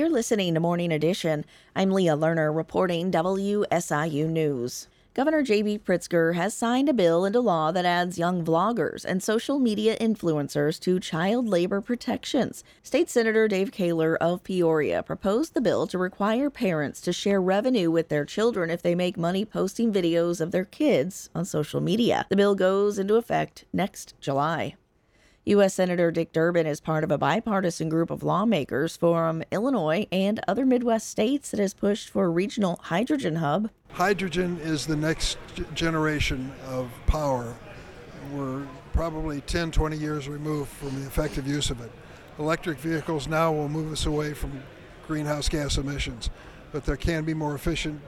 You're listening to Morning Edition. I'm Leah Lerner reporting WSIU News. Governor J.B. Pritzker has signed a bill into law that adds young vloggers and social media influencers to child labor protections. State Senator Dave Koehler of Peoria proposed the bill to require parents to share revenue with their children if they make money posting videos of their kids on social media. The bill goes into effect next July. U.S. Senator Dick Durbin is part of a bipartisan group of lawmakers from Illinois and other Midwest states that has pushed for a regional hydrogen hub. Hydrogen is the next generation of power. We're probably 10, 20 years removed from the effective use of it. Electric vehicles now will move us away from greenhouse gas emissions, but there can be more efficient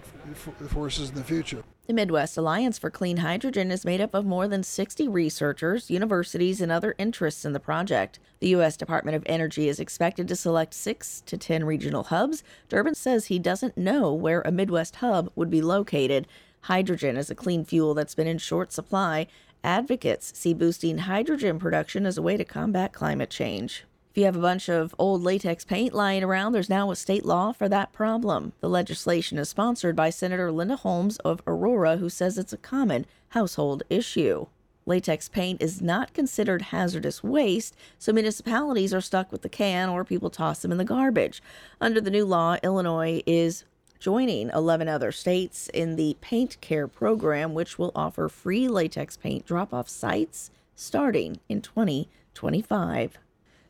forces in the future. The Midwest Alliance for Clean Hydrogen is made up of more than 60 researchers, universities, and other interests in the project. The U.S. Department of Energy is expected to select six to 10 regional hubs. Durbin says he doesn't know where a Midwest hub would be located. Hydrogen is a clean fuel that's been in short supply. Advocates see boosting hydrogen production as a way to combat climate change. If you have a bunch of old latex paint lying around, there's now a state law for that problem. The legislation is sponsored by Senator Linda Holmes of Aurora, who says it's a common household issue. Latex paint is not considered hazardous waste, so municipalities are stuck with the can or people toss them in the garbage. Under the new law, Illinois is joining 11 other states in the Paint Care program, which will offer free latex paint drop off sites starting in 2025.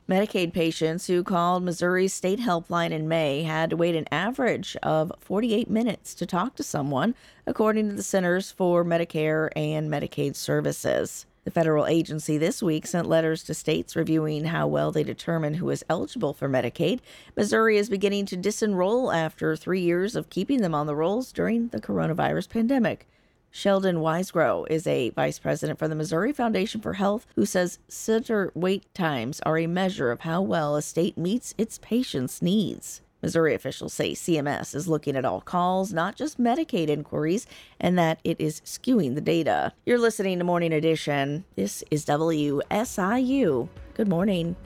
Medicaid patients who called Missouri's state helpline in May had to wait an average of 48 minutes to talk to someone, according to the Centers for Medicare and Medicaid Services. The federal agency this week sent letters to states reviewing how well they determine who is eligible for Medicaid. Missouri is beginning to disenroll after three years of keeping them on the rolls during the coronavirus pandemic. Sheldon Weisgrau is a vice president for the Missouri Foundation for Health who says center wait times are a measure of how well a state meets its patients' needs. Missouri officials say CMS is looking at all calls, not just Medicaid inquiries, and that it is skewing the data. You're listening to Morning Edition. This is WSIU. Good morning.